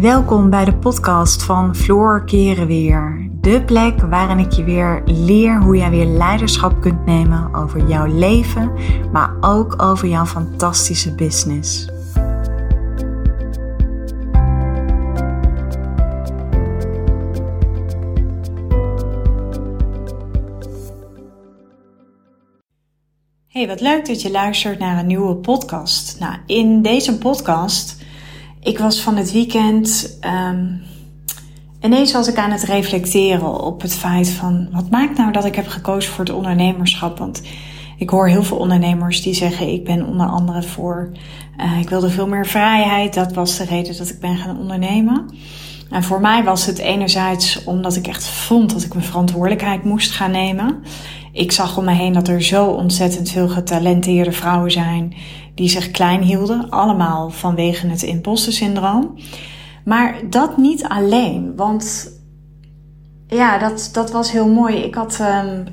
Welkom bij de podcast van Floor Keren Weer. De plek waarin ik je weer leer hoe jij weer leiderschap kunt nemen over jouw leven, maar ook over jouw fantastische business. Hey, wat leuk dat je luistert naar een nieuwe podcast. Nou, in deze podcast ik was van het weekend. Um, ineens was ik aan het reflecteren op het feit van wat maakt nou dat ik heb gekozen voor het ondernemerschap? Want ik hoor heel veel ondernemers die zeggen: Ik ben onder andere voor. Uh, ik wilde veel meer vrijheid. Dat was de reden dat ik ben gaan ondernemen. En voor mij was het enerzijds omdat ik echt vond dat ik mijn verantwoordelijkheid moest gaan nemen. Ik zag om me heen dat er zo ontzettend veel getalenteerde vrouwen zijn die zich klein hielden, allemaal vanwege het imposter-syndroom. Maar dat niet alleen, want ja, dat, dat was heel mooi. Ik had, um,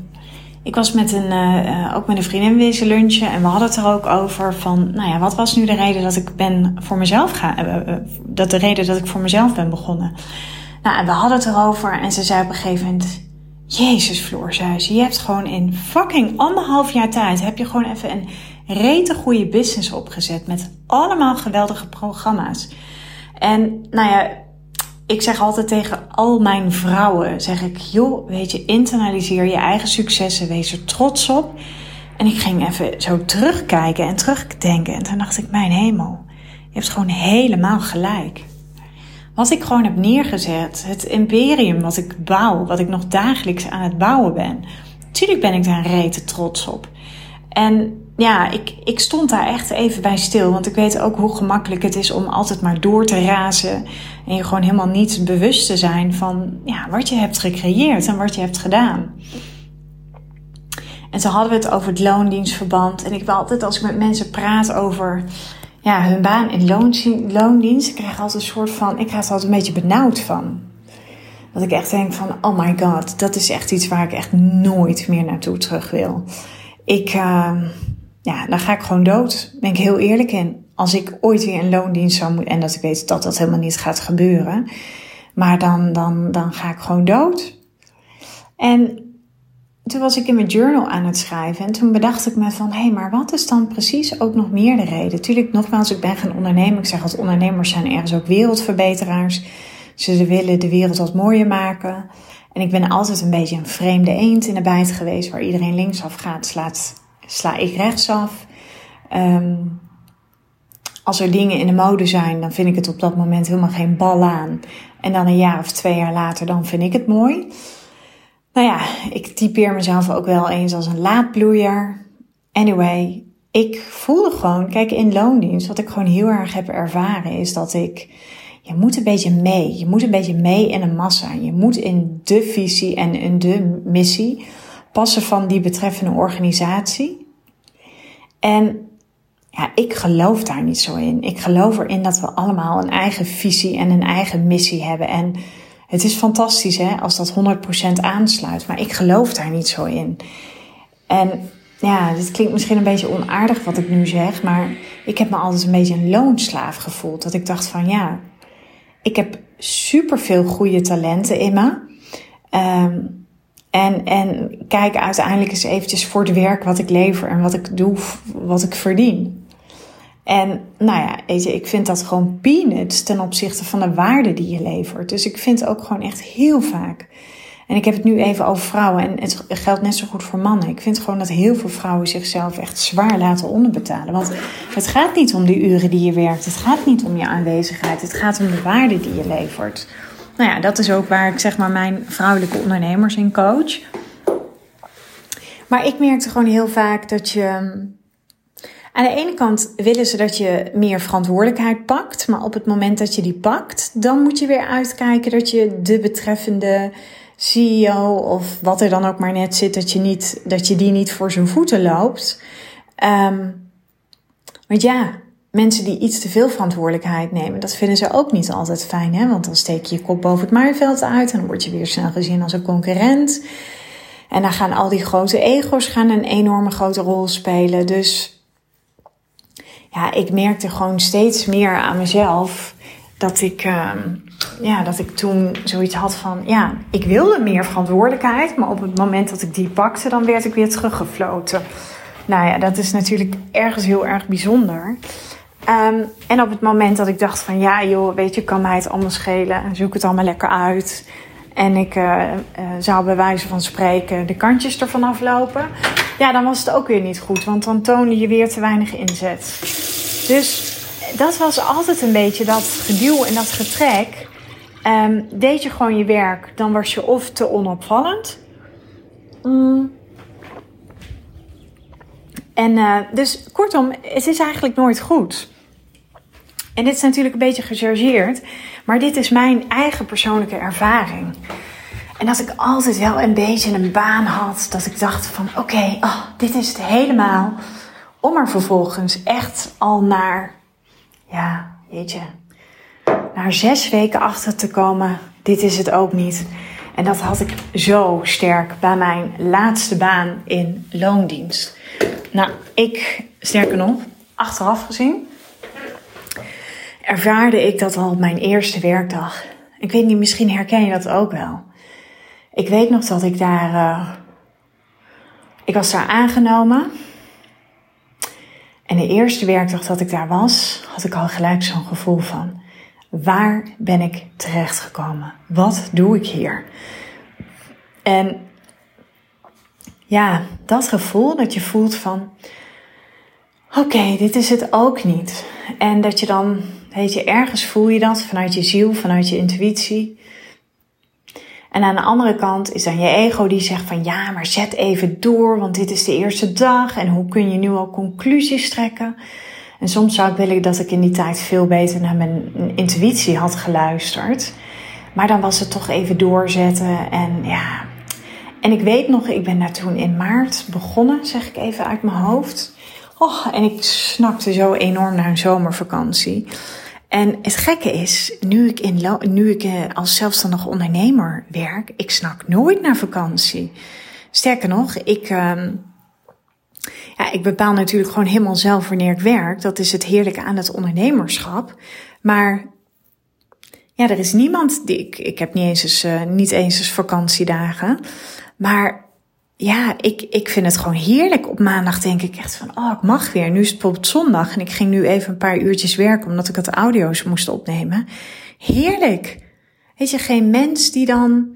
ik was met een, uh, ook met een vriendin wezen lunchen en we hadden het er ook over van, nou ja, wat was nu de reden dat ik ben voor mezelf ga, uh, dat de reden dat ik voor mezelf ben begonnen. Nou, en we hadden het erover en ze zei op een gegeven moment, Jezus Floor, zei ze, je hebt gewoon in fucking anderhalf jaar tijd, heb je gewoon even een rete goede business opgezet met allemaal geweldige programma's. En nou ja, ik zeg altijd tegen al mijn vrouwen, zeg ik, joh, weet je, internaliseer je eigen successen, wees er trots op. En ik ging even zo terugkijken en terugdenken en toen dacht ik, mijn hemel, je hebt gewoon helemaal gelijk. Wat ik gewoon heb neergezet, het imperium wat ik bouw, wat ik nog dagelijks aan het bouwen ben. Tuurlijk ben ik daar rete trots op. En ja, ik, ik stond daar echt even bij stil. Want ik weet ook hoe gemakkelijk het is om altijd maar door te razen. En je gewoon helemaal niet bewust te zijn van ja, wat je hebt gecreëerd en wat je hebt gedaan. En toen hadden we het over het loondienstverband. En ik wil altijd, als ik met mensen praat over ja, hun baan in loondienst, ik krijg altijd een soort van, ik krijg er altijd een beetje benauwd van. Dat ik echt denk van, oh my god, dat is echt iets waar ik echt nooit meer naartoe terug wil. Ik, uh, ja, dan ga ik gewoon dood. ben ik heel eerlijk in. Als ik ooit weer een loondienst zou moeten, en dat ik weet dat dat helemaal niet gaat gebeuren, maar dan, dan, dan ga ik gewoon dood. En toen was ik in mijn journal aan het schrijven en toen bedacht ik me van, hé, hey, maar wat is dan precies ook nog meer de reden? Tuurlijk, nogmaals, ik ben gaan ondernemen. Ik zeg dat ondernemers zijn ergens ook wereldverbeteraars. Ze willen de wereld wat mooier maken. En ik ben altijd een beetje een vreemde eend in de bijt geweest, waar iedereen linksaf gaat, slaat sla ik rechtsaf. Um, als er dingen in de mode zijn, dan vind ik het op dat moment helemaal geen bal aan. En dan een jaar of twee jaar later, dan vind ik het mooi. Nou ja, ik typeer mezelf ook wel eens als een laadbloeier. Anyway, ik voelde gewoon, kijk in loondienst, wat ik gewoon heel erg heb ervaren, is dat ik, je moet een beetje mee. Je moet een beetje mee in een massa. Je moet in de visie en in de missie passen van die betreffende organisatie. En ja, ik geloof daar niet zo in. Ik geloof erin dat we allemaal een eigen visie en een eigen missie hebben. En het is fantastisch hè, als dat 100% aansluit, maar ik geloof daar niet zo in. En ja, dit klinkt misschien een beetje onaardig wat ik nu zeg, maar ik heb me altijd een beetje een loonslaaf gevoeld. Dat ik dacht van ja, ik heb superveel goede talenten in me. Um, en, en kijk uiteindelijk eens eventjes voor het werk wat ik lever en wat ik doe, wat ik verdien. En nou ja, weet ik vind dat gewoon peanuts ten opzichte van de waarde die je levert. Dus ik vind ook gewoon echt heel vaak. En ik heb het nu even over vrouwen en het geldt net zo goed voor mannen. Ik vind gewoon dat heel veel vrouwen zichzelf echt zwaar laten onderbetalen. Want het gaat niet om de uren die je werkt. Het gaat niet om je aanwezigheid. Het gaat om de waarde die je levert. Nou ja, dat is ook waar ik zeg maar mijn vrouwelijke ondernemers in coach. Maar ik merkte gewoon heel vaak dat je. Aan de ene kant willen ze dat je meer verantwoordelijkheid pakt. Maar op het moment dat je die pakt, dan moet je weer uitkijken dat je de betreffende CEO of wat er dan ook maar net zit, dat je, niet, dat je die niet voor zijn voeten loopt. Um, want ja, mensen die iets te veel verantwoordelijkheid nemen, dat vinden ze ook niet altijd fijn. Hè? Want dan steek je je kop boven het maaiveld uit en dan word je weer snel gezien als een concurrent. En dan gaan al die grote ego's gaan een enorme grote rol spelen. Dus ja, ik merkte gewoon steeds meer aan mezelf dat ik, ehm, ja, dat ik toen zoiets had van, ja, ik wilde meer verantwoordelijkheid, maar op het moment dat ik die pakte, dan werd ik weer teruggefloten. Nou ja, dat is natuurlijk ergens heel erg bijzonder. Ehm, en op het moment dat ik dacht van, ja joh, weet je, kan mij het allemaal schelen en zoek het allemaal lekker uit. En ik uh, uh, zou bij wijze van spreken de kantjes ervan aflopen. Ja, dan was het ook weer niet goed, want dan toonde je weer te weinig inzet. Dus dat was altijd een beetje dat geduw en dat getrek. Um, deed je gewoon je werk, dan was je of te onopvallend. Mm. En uh, dus kortom, het is eigenlijk nooit goed. En dit is natuurlijk een beetje gechargeerd, maar dit is mijn eigen persoonlijke ervaring. En dat ik altijd wel een beetje een baan had, dat ik dacht van oké, oh, dit is het helemaal. Om er vervolgens echt al naar ja, weet je, na zes weken achter te komen, dit is het ook niet. En dat had ik zo sterk bij mijn laatste baan in loondienst. Nou, ik, sterker nog, achteraf gezien, ervaarde ik dat al op mijn eerste werkdag. Ik weet niet, misschien herken je dat ook wel. Ik weet nog dat ik daar. Uh, ik was daar aangenomen. En de eerste werkdag dat ik daar was, had ik al gelijk zo'n gevoel van: waar ben ik terechtgekomen? Wat doe ik hier? En ja, dat gevoel dat je voelt van: oké, dit is het ook niet. En dat je dan, weet je, ergens voel je dat vanuit je ziel, vanuit je intuïtie. En aan de andere kant is dan je ego die zegt van ja, maar zet even door, want dit is de eerste dag en hoe kun je nu al conclusies trekken? En soms zou ik willen dat ik in die tijd veel beter naar mijn intuïtie had geluisterd. Maar dan was het toch even doorzetten en ja. En ik weet nog, ik ben daar toen in maart begonnen, zeg ik even uit mijn hoofd. Oh, en ik snakte zo enorm naar een zomervakantie. En het gekke is, nu ik, in, nu ik eh, als zelfstandig ondernemer werk, ik snak nooit naar vakantie. Sterker nog, ik, uh, ja, ik bepaal natuurlijk gewoon helemaal zelf wanneer ik werk. Dat is het heerlijke aan het ondernemerschap. Maar ja, er is niemand die ik, ik heb niet eens eens, uh, niet eens eens vakantiedagen. Maar ja, ik, ik vind het gewoon heerlijk. Op maandag denk ik echt van, oh, ik mag weer. Nu is het bijvoorbeeld zondag en ik ging nu even een paar uurtjes werken omdat ik het audio's moest opnemen. Heerlijk. Weet je, geen mens die dan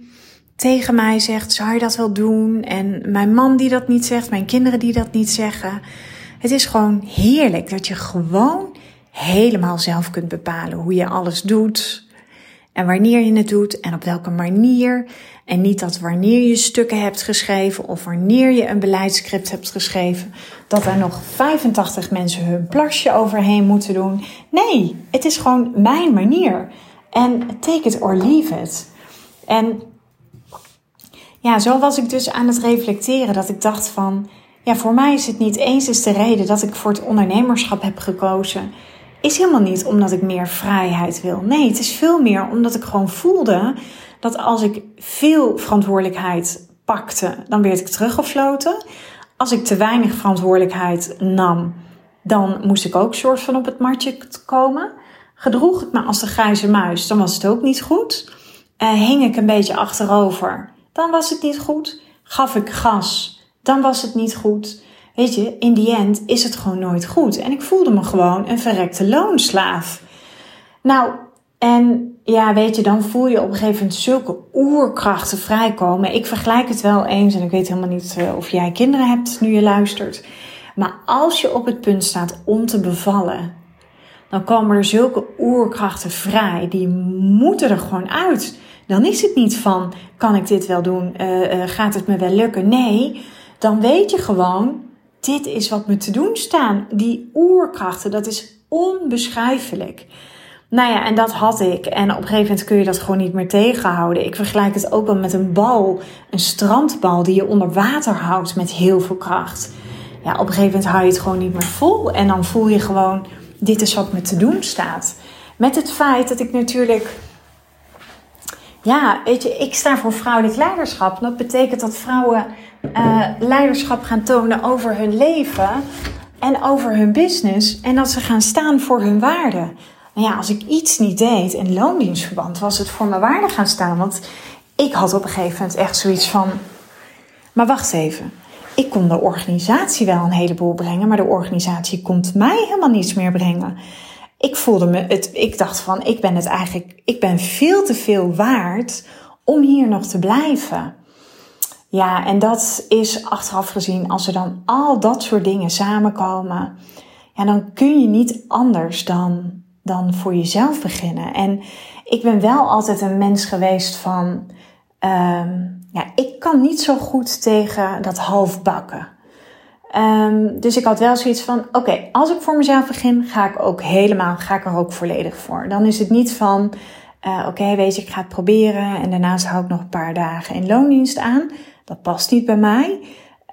tegen mij zegt, zou je dat wel doen? En mijn man die dat niet zegt, mijn kinderen die dat niet zeggen. Het is gewoon heerlijk dat je gewoon helemaal zelf kunt bepalen hoe je alles doet. En wanneer je het doet en op welke manier. En niet dat wanneer je stukken hebt geschreven of wanneer je een beleidsscript hebt geschreven, dat er nog 85 mensen hun plasje overheen moeten doen. Nee, het is gewoon mijn manier. En take it or leave it. En ja, zo was ik dus aan het reflecteren dat ik dacht van, ja, voor mij is het niet eens is de reden dat ik voor het ondernemerschap heb gekozen. Is helemaal niet omdat ik meer vrijheid wil. Nee, het is veel meer omdat ik gewoon voelde dat als ik veel verantwoordelijkheid pakte, dan werd ik teruggefloten. Als ik te weinig verantwoordelijkheid nam, dan moest ik ook soort van op het matje komen. Gedroeg ik me als de grijze muis, dan was het ook niet goed. Uh, hing ik een beetje achterover, dan was het niet goed. Gaf ik gas, dan was het niet goed. Weet je, in die end is het gewoon nooit goed. En ik voelde me gewoon een verrekte loonslaaf. Nou, en ja, weet je, dan voel je op een gegeven moment zulke oerkrachten vrijkomen. Ik vergelijk het wel eens, en ik weet helemaal niet uh, of jij kinderen hebt nu je luistert. Maar als je op het punt staat om te bevallen, dan komen er zulke oerkrachten vrij. Die moeten er gewoon uit. Dan is het niet van, kan ik dit wel doen? Uh, uh, gaat het me wel lukken? Nee, dan weet je gewoon, dit is wat me te doen staan. Die oerkrachten, dat is onbeschrijfelijk. Nou ja, en dat had ik. En op een gegeven moment kun je dat gewoon niet meer tegenhouden. Ik vergelijk het ook wel met een bal, een strandbal die je onder water houdt met heel veel kracht. Ja, op een gegeven moment hou je het gewoon niet meer vol. En dan voel je gewoon, dit is wat me te doen staat. Met het feit dat ik natuurlijk, ja, weet je, ik sta voor vrouwelijk leiderschap. Dat betekent dat vrouwen uh, leiderschap gaan tonen over hun leven en over hun business. En dat ze gaan staan voor hun waarden. Nou ja, als ik iets niet deed in loondienstverband, was het voor mijn waarde gaan staan. Want ik had op een gegeven moment echt zoiets van. Maar wacht even. Ik kon de organisatie wel een heleboel brengen, maar de organisatie komt mij helemaal niets meer brengen. Ik voelde me het, ik dacht van, ik ben het eigenlijk, ik ben veel te veel waard om hier nog te blijven. Ja, en dat is achteraf gezien, als er dan al dat soort dingen samenkomen, ja, dan kun je niet anders dan, dan voor jezelf beginnen. En ik ben wel altijd een mens geweest van, um, ja, ik kan niet zo goed tegen dat halfbakken. Um, dus ik had wel zoiets van: oké, als ik voor mezelf begin, ga ik ook helemaal, ga ik er ook volledig voor. Dan is het niet van: uh, oké, weet je, ik ga het proberen en daarnaast hou ik nog een paar dagen in loondienst aan. Dat past niet bij mij.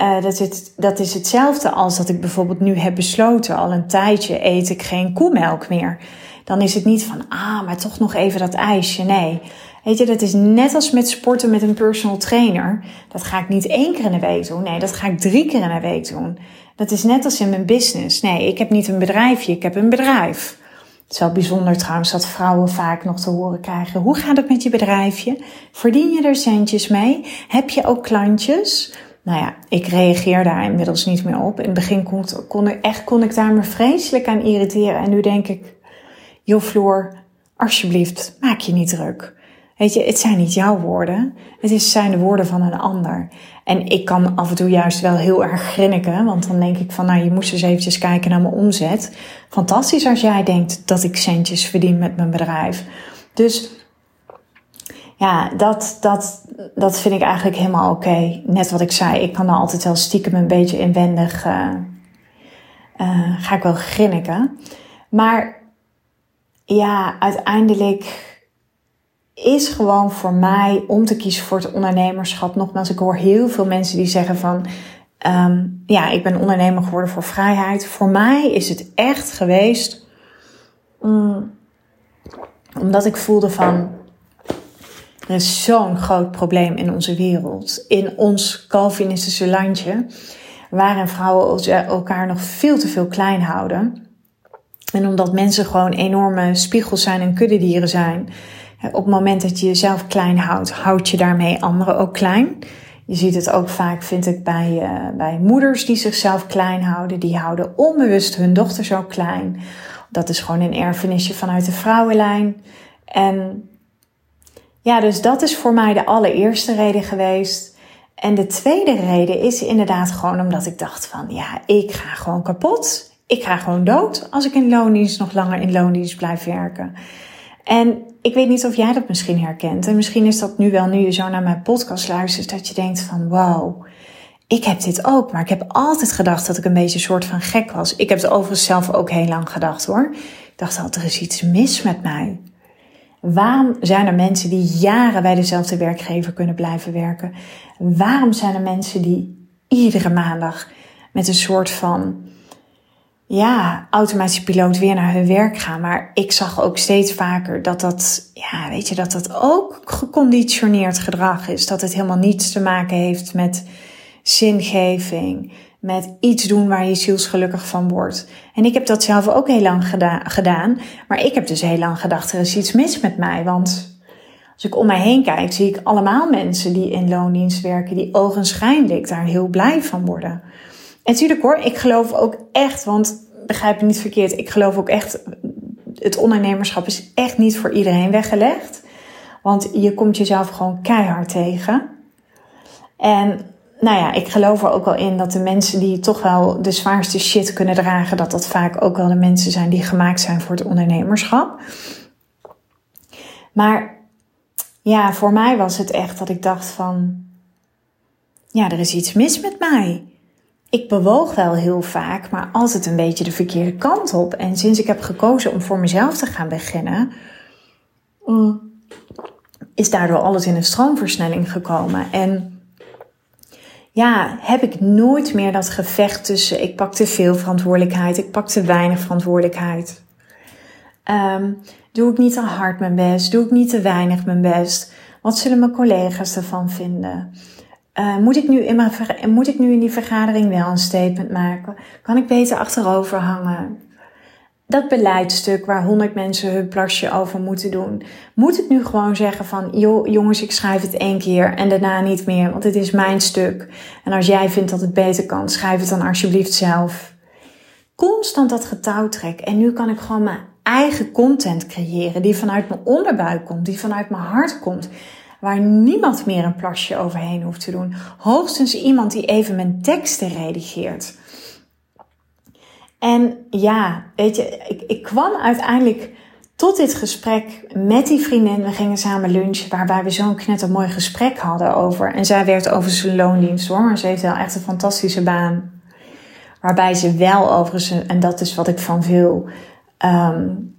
Uh, dat, dat is hetzelfde als dat ik bijvoorbeeld nu heb besloten, al een tijdje eet ik geen koemelk meer. Dan is het niet van, ah, maar toch nog even dat ijsje. Nee. Weet je, dat is net als met sporten met een personal trainer. Dat ga ik niet één keer in de week doen. Nee, dat ga ik drie keer in de week doen. Dat is net als in mijn business. Nee, ik heb niet een bedrijfje, ik heb een bedrijf. Het is wel bijzonder trouwens dat vrouwen vaak nog te horen krijgen. Hoe gaat het met je bedrijfje? Verdien je er centjes mee? Heb je ook klantjes? Nou ja, ik reageer daar inmiddels niet meer op. In het begin kon, kon, ik, echt, kon ik daar me vreselijk aan irriteren. En nu denk ik, joh Floor, alsjeblieft, maak je niet druk. Weet je, het zijn niet jouw woorden. Het zijn de woorden van een ander. En ik kan af en toe juist wel heel erg grinniken. Want dan denk ik van, nou, je moest eens eventjes kijken naar mijn omzet. Fantastisch als jij denkt dat ik centjes verdien met mijn bedrijf. Dus ja, dat, dat, dat vind ik eigenlijk helemaal oké. Net wat ik zei, ik kan dan altijd wel stiekem een beetje inwendig... Uh, uh, ga ik wel grinniken. Maar ja, uiteindelijk is gewoon voor mij om te kiezen voor het ondernemerschap. Nogmaals, ik hoor heel veel mensen die zeggen van, um, ja, ik ben ondernemer geworden voor vrijheid. Voor mij is het echt geweest, omdat ik voelde van, er is zo'n groot probleem in onze wereld, in ons Calvinistische landje, waarin vrouwen elkaar nog veel te veel klein houden. En omdat mensen gewoon enorme spiegels zijn en kuddedieren zijn, op het moment dat je jezelf klein houdt, houd je daarmee anderen ook klein. Je ziet het ook vaak, vind ik, bij, uh, bij moeders die zichzelf klein houden. Die houden onbewust hun dochters ook klein. Dat is gewoon een erfenisje vanuit de vrouwenlijn. En ja, dus dat is voor mij de allereerste reden geweest. En de tweede reden is inderdaad gewoon omdat ik dacht van, ja, ik ga gewoon kapot. Ik ga gewoon dood als ik in loondienst nog langer in loondienst blijf werken. En ik weet niet of jij dat misschien herkent. En misschien is dat nu wel, nu je zo naar mijn podcast luistert, dat je denkt van wow, ik heb dit ook. Maar ik heb altijd gedacht dat ik een beetje een soort van gek was. Ik heb het overigens zelf ook heel lang gedacht hoor. Ik dacht altijd, er is iets mis met mij. Waarom zijn er mensen die jaren bij dezelfde werkgever kunnen blijven werken? Waarom zijn er mensen die iedere maandag met een soort van ja, automatische piloot weer naar hun werk gaan. Maar ik zag ook steeds vaker dat dat, ja, weet je, dat dat ook geconditioneerd gedrag is. Dat het helemaal niets te maken heeft met zingeving, met iets doen waar je zielsgelukkig van wordt. En ik heb dat zelf ook heel lang gedaan. Maar ik heb dus heel lang gedacht, er is iets mis met mij. Want als ik om mij heen kijk, zie ik allemaal mensen die in loondienst werken, die ogenschijnlijk daar heel blij van worden. En natuurlijk hoor, ik geloof ook echt, want begrijp me niet verkeerd, ik geloof ook echt, het ondernemerschap is echt niet voor iedereen weggelegd. Want je komt jezelf gewoon keihard tegen. En nou ja, ik geloof er ook wel in dat de mensen die toch wel de zwaarste shit kunnen dragen, dat dat vaak ook wel de mensen zijn die gemaakt zijn voor het ondernemerschap. Maar ja, voor mij was het echt dat ik dacht van, ja, er is iets mis met mij ik bewoog wel heel vaak, maar altijd een beetje de verkeerde kant op. En sinds ik heb gekozen om voor mezelf te gaan beginnen, mm, is daardoor alles in een stroomversnelling gekomen. En ja, heb ik nooit meer dat gevecht tussen ik pak te veel verantwoordelijkheid, ik pak te weinig verantwoordelijkheid. Um, doe ik niet te hard mijn best? Doe ik niet te weinig mijn best? Wat zullen mijn collega's ervan vinden? Uh, moet, ik nu in mijn, moet ik nu in die vergadering wel een statement maken? Kan ik beter achterover hangen? dat beleidstuk waar honderd mensen hun plasje over moeten doen. Moet ik nu gewoon zeggen van, joh, jongens, ik schrijf het één keer en daarna niet meer, want het is mijn stuk. En als jij vindt dat het beter kan, schrijf het dan alsjeblieft zelf. Constant dat getouwtrek. En nu kan ik gewoon mijn eigen content creëren die vanuit mijn onderbuik komt, die vanuit mijn hart komt. Waar niemand meer een plasje overheen hoeft te doen. Hoogstens iemand die even mijn teksten redigeert. En ja, weet je, ik, ik kwam uiteindelijk tot dit gesprek met die vriendin. We gingen samen lunchen, waarbij we zo'n knettermooi gesprek hadden over. En zij werd over zijn loondienst hoor, maar ze heeft wel echt een fantastische baan. Waarbij ze wel overigens, en dat is wat ik van veel um,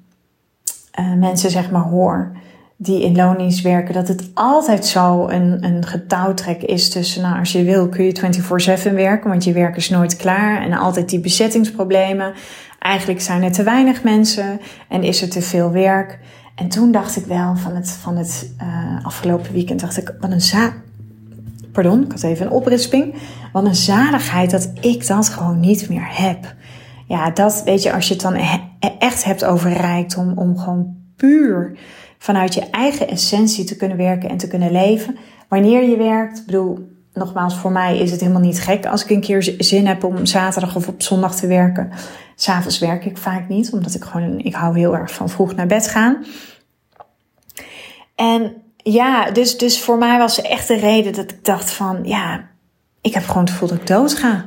uh, mensen zeg maar hoor, die in loondienst werken, dat het altijd zo een, een getouwtrek is tussen, nou, als je wil kun je 24-7 werken, want je werk is nooit klaar en altijd die bezettingsproblemen. Eigenlijk zijn er te weinig mensen en is er te veel werk. En toen dacht ik wel van het, van het uh, afgelopen weekend, dacht ik, wat een za Pardon, ik had even een oprisping. Wat een zaligheid dat ik dat gewoon niet meer heb. Ja, dat weet je, als je het dan echt hebt over rijkdom, om gewoon puur vanuit je eigen essentie te kunnen werken en te kunnen leven. Wanneer je werkt, bedoel, nogmaals, voor mij is het helemaal niet gek als ik een keer zin heb om zaterdag of op zondag te werken. S'avonds werk ik vaak niet, omdat ik gewoon, ik hou heel erg van vroeg naar bed gaan. En ja, dus, dus voor mij was echt de reden dat ik dacht van, ja, ik heb gewoon het gevoel dat ik dood ga.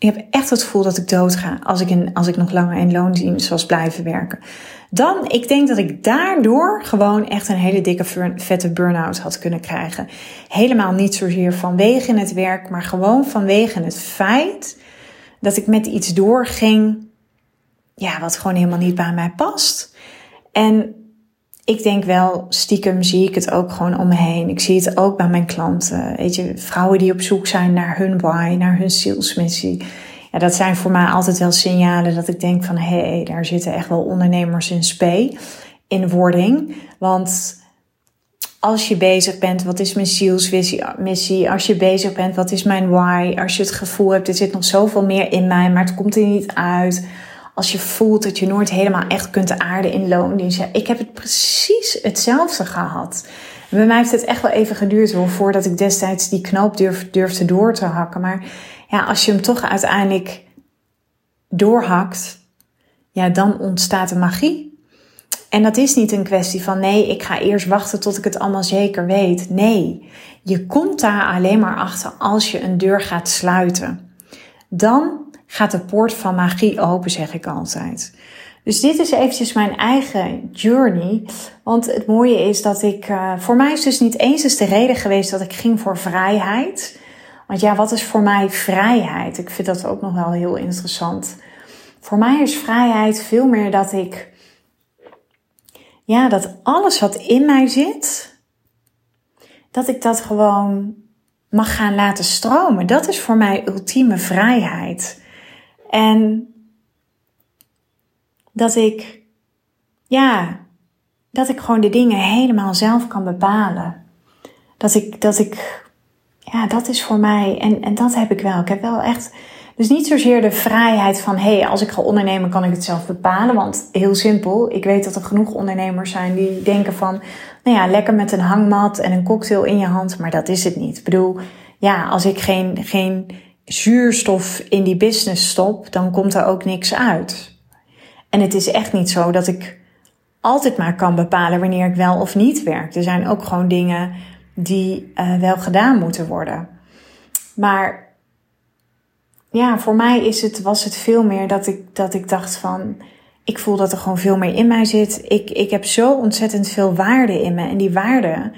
Ik heb echt het gevoel dat ik dood ga als ik, in, als ik nog langer in loondienst was blijven werken. Dan, ik denk dat ik daardoor gewoon echt een hele dikke vette burn-out had kunnen krijgen. Helemaal niet zozeer vanwege het werk, maar gewoon vanwege het feit dat ik met iets doorging, ja, wat gewoon helemaal niet bij mij past. En ik denk wel, stiekem zie ik het ook gewoon om me heen. Ik zie het ook bij mijn klanten. Weet je, vrouwen die op zoek zijn naar hun why, naar hun salesmissie. Ja, dat zijn voor mij altijd wel signalen dat ik denk van... hé, hey, daar zitten echt wel ondernemers in spe, in wording. Want als je bezig bent, wat is mijn zielsmissie? Als je bezig bent, wat is mijn why? Als je het gevoel hebt, er zit nog zoveel meer in mij, maar het komt er niet uit als je voelt dat je nooit helemaal echt kunt aarden in loondienst. Ik heb het precies hetzelfde gehad. Bij mij heeft het echt wel even geduurd voordat ik destijds die knoop durf, durfde door te hakken. Maar ja, als je hem toch uiteindelijk doorhakt, ja, dan ontstaat er magie. En dat is niet een kwestie van nee, ik ga eerst wachten tot ik het allemaal zeker weet. Nee, je komt daar alleen maar achter als je een deur gaat sluiten. Dan gaat de poort van magie open, zeg ik altijd. Dus dit is eventjes mijn eigen journey. Want het mooie is dat ik, uh, voor mij is dus niet eens eens de reden geweest dat ik ging voor vrijheid. Want ja, wat is voor mij vrijheid? Ik vind dat ook nog wel heel interessant. Voor mij is vrijheid veel meer dat ik, ja, dat alles wat in mij zit, dat ik dat gewoon mag gaan laten stromen. Dat is voor mij ultieme vrijheid. En dat ik, ja, dat ik gewoon de dingen helemaal zelf kan bepalen. Dat ik, dat ik, ja, dat is voor mij, en, en dat heb ik wel. Ik heb wel echt, dus niet zozeer de vrijheid van, hé, hey, als ik ga ondernemen kan ik het zelf bepalen. Want heel simpel, ik weet dat er genoeg ondernemers zijn die denken van, nou ja, lekker met een hangmat en een cocktail in je hand, maar dat is het niet. Ik bedoel, ja, als ik geen, geen zuurstof in die business stop, dan komt er ook niks uit. En het is echt niet zo dat ik altijd maar kan bepalen wanneer ik wel of niet werk. Er zijn ook gewoon dingen die uh, wel gedaan moeten worden. Maar ja, voor mij is het, was het veel meer dat ik, dat ik dacht van, ik voel dat er gewoon veel meer in mij zit. Ik, ik heb zo ontzettend veel waarde in me. En die waarde,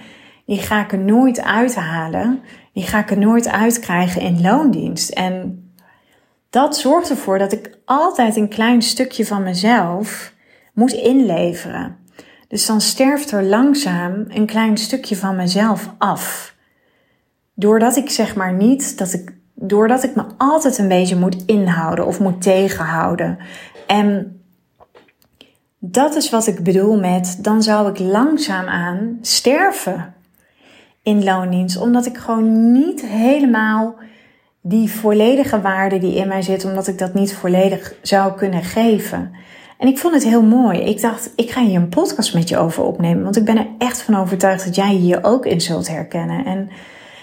die ga ik er nooit uithalen die ga ik er nooit uitkrijgen in loondienst. En dat zorgt ervoor dat ik altijd een klein stukje van mezelf moet inleveren. Dus dan sterft er langzaam een klein stukje van mezelf af. Doordat ik zeg maar niet dat ik, doordat ik me altijd een beetje moet inhouden of moet tegenhouden. En dat is wat ik bedoel met, dan zou ik langzaamaan sterven in loondienst. Omdat ik gewoon niet helemaal die volledige waarde die in mij zit, omdat ik dat niet volledig zou kunnen geven. En ik vond het heel mooi. Ik dacht, ik ga hier een podcast met je over opnemen. Want ik ben er echt van overtuigd dat jij hier ook in zult herkennen. En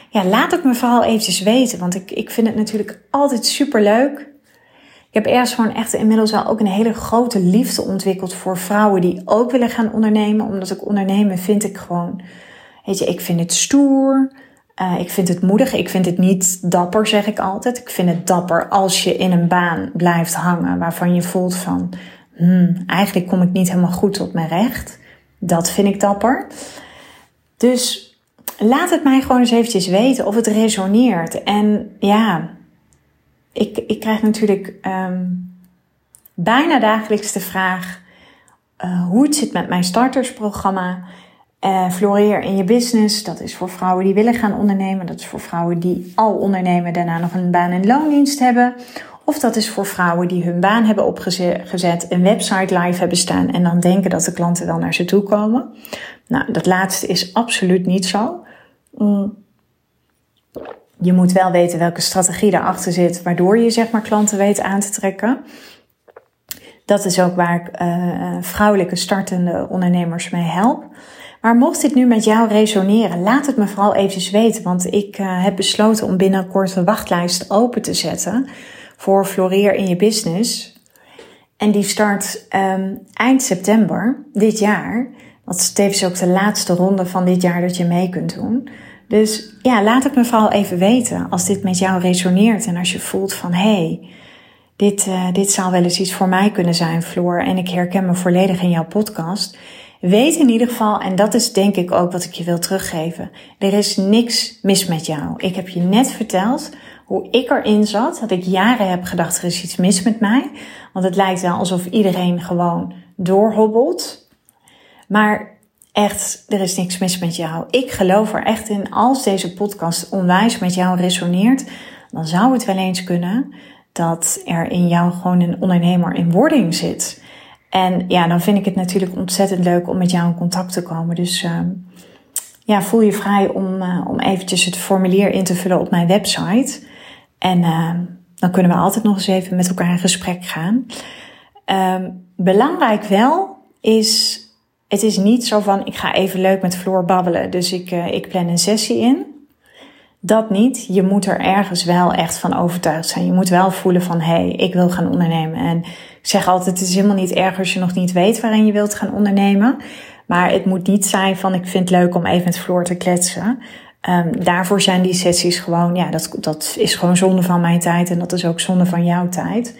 ja, laat het me vooral eventjes weten. Want ik, ik vind het natuurlijk altijd super leuk. Ik heb ergens gewoon echt inmiddels wel ook een hele grote liefde ontwikkeld voor vrouwen die ook willen gaan ondernemen. Omdat ik ondernemen vind ik gewoon, weet ik vind het stoer. Uh, ik vind het moedig. Ik vind het niet dapper, zeg ik altijd. Ik vind het dapper als je in een baan blijft hangen waarvan je voelt van, hmm, eigenlijk kom ik niet helemaal goed tot mijn recht. Dat vind ik dapper. Dus laat het mij gewoon eens eventjes weten of het resoneert. En ja, ik, ik krijg natuurlijk um, bijna dagelijks de vraag uh, hoe het zit met mijn startersprogramma. Uh, floreer in je business. Dat is voor vrouwen die willen gaan ondernemen. Dat is voor vrouwen die al ondernemen, daarna nog een baan- en loondienst hebben. Of dat is voor vrouwen die hun baan hebben opgezet, een website live hebben staan en dan denken dat de klanten wel naar ze toe komen. Nou, dat laatste is absoluut niet zo. Mm. Je moet wel weten welke strategie erachter zit, waardoor je zeg maar klanten weet aan te trekken. Dat is ook waar ik uh, vrouwelijke startende ondernemers mee help. Maar mocht dit nu met jou resoneren, laat het me vooral even weten. Want ik uh, heb besloten om binnenkort een wachtlijst open te zetten voor Floreer in je business. En die start um, eind september dit jaar. Dat is tevens ook de laatste ronde van dit jaar dat je mee kunt doen. Dus ja, laat het me vooral even weten als dit met jou resoneert en als je voelt van hé, hey, dit, uh, dit zou wel eens iets voor mij kunnen zijn, Floor, en ik herken me volledig in jouw podcast. Weet in ieder geval, en dat is denk ik ook wat ik je wil teruggeven, er is niks mis met jou. Ik heb je net verteld hoe ik erin zat, dat ik jaren heb gedacht er is iets mis met mij, want het lijkt wel alsof iedereen gewoon doorhobbelt. Maar echt, er is niks mis met jou. Ik geloof er echt in, als deze podcast onwijs met jou resoneert, dan zou het wel eens kunnen dat er in jou gewoon een ondernemer in wording zit. En ja, dan vind ik het natuurlijk ontzettend leuk om met jou in contact te komen. Dus uh, ja, voel je vrij om, uh, om eventjes het formulier in te vullen op mijn website. En uh, dan kunnen we altijd nog eens even met elkaar in gesprek gaan. Ehm, belangrijk wel is het is niet zo van ik ga even leuk met Floor babbelen, dus ik, uh, ik plan een sessie in. Dat niet. Je moet er ergens wel echt van overtuigd zijn. Je moet wel voelen van hé, hey, ik wil gaan ondernemen. En ik zeg altijd, het is helemaal niet erg als je nog niet weet waarin je wilt gaan ondernemen. Maar het moet niet zijn van ik vind het leuk om even met Floor te kletsen. Um, daarvoor zijn die sessies gewoon, ja, dat, dat is gewoon zonde van mijn tijd en dat is ook zonde van jouw tijd.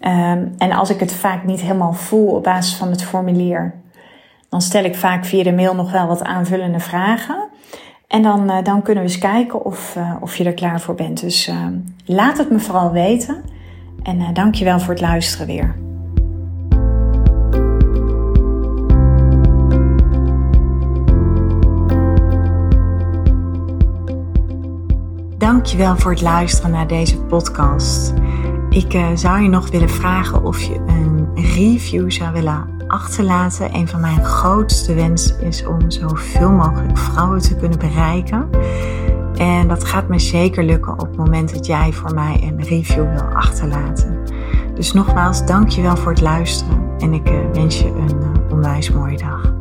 Um, en als ik het vaak niet helemaal voel op basis van het formulier, dan stel ik vaak via de mail nog wel wat aanvullende vragen. En dan, uh, dan kunnen we eens kijken of, uh, of je er klaar voor bent. Dus uh, laat het me vooral weten. En uh, dank je wel voor het luisteren weer. Dankjewel voor het luisteren naar deze podcast. Ik zou je nog willen vragen of je een review zou willen achterlaten. Een van mijn grootste wensen is om zoveel mogelijk vrouwen te kunnen bereiken. En dat gaat me zeker lukken op het moment dat jij voor mij een review wil achterlaten. Dus nogmaals, dankjewel voor het luisteren en ik eh, wens je een eh, onwijs mooie dag.